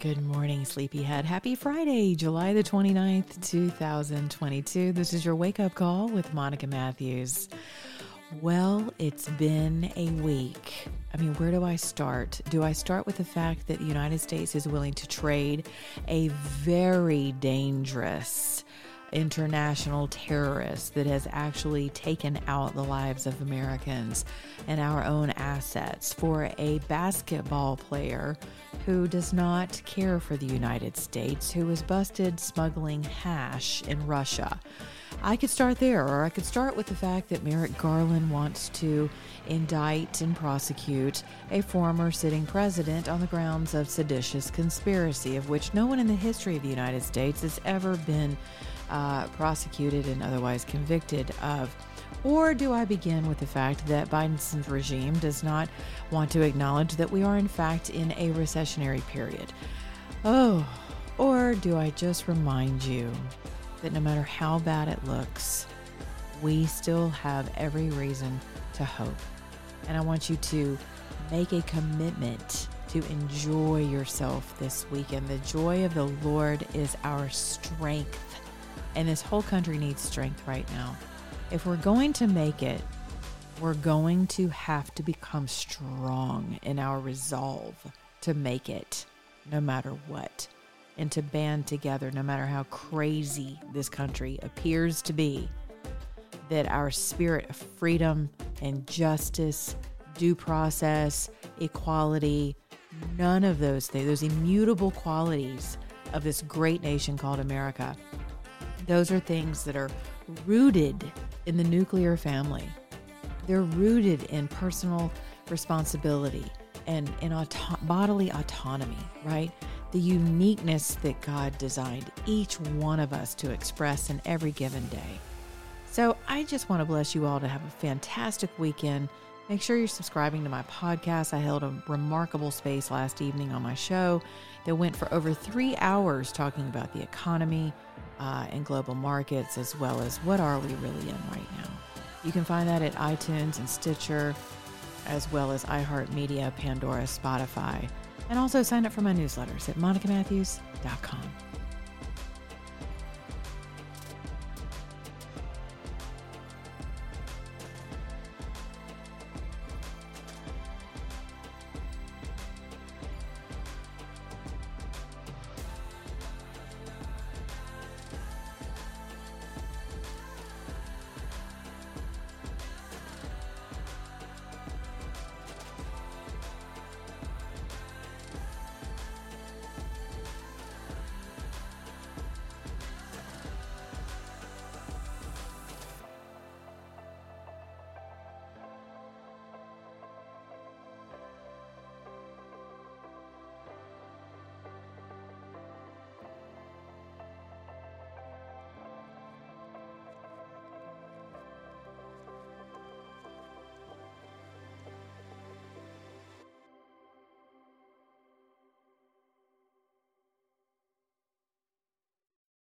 Good morning, Sleepyhead. Happy Friday, July the 29th, 2022. This is your wake up call with Monica Matthews. Well, it's been a week. I mean, where do I start? Do I start with the fact that the United States is willing to trade a very dangerous international terrorist that has actually taken out the lives of Americans and our own assets for a basketball player who does not care for the United States, who was busted smuggling hash in Russia. I could start there, or I could start with the fact that Merrick Garland wants to indict and prosecute a former sitting president on the grounds of seditious conspiracy, of which no one in the history of the United States has ever been uh, prosecuted and otherwise convicted of? Or do I begin with the fact that Biden's regime does not want to acknowledge that we are, in fact, in a recessionary period? Oh, or do I just remind you that no matter how bad it looks, we still have every reason to hope? And I want you to make a commitment to enjoy yourself this weekend. The joy of the Lord is our strength. And this whole country needs strength right now. If we're going to make it, we're going to have to become strong in our resolve to make it no matter what and to band together no matter how crazy this country appears to be. That our spirit of freedom and justice, due process, equality, none of those things, those immutable qualities of this great nation called America those are things that are rooted in the nuclear family. They're rooted in personal responsibility and in auto- bodily autonomy, right? The uniqueness that God designed each one of us to express in every given day. So I just want to bless you all to have a fantastic weekend. Make sure you're subscribing to my podcast. I held a remarkable space last evening on my show that went for over three hours talking about the economy, uh, in global markets, as well as what are we really in right now. You can find that at iTunes and Stitcher, as well as iHeartMedia, Pandora, Spotify, and also sign up for my newsletters at monicamatthews.com.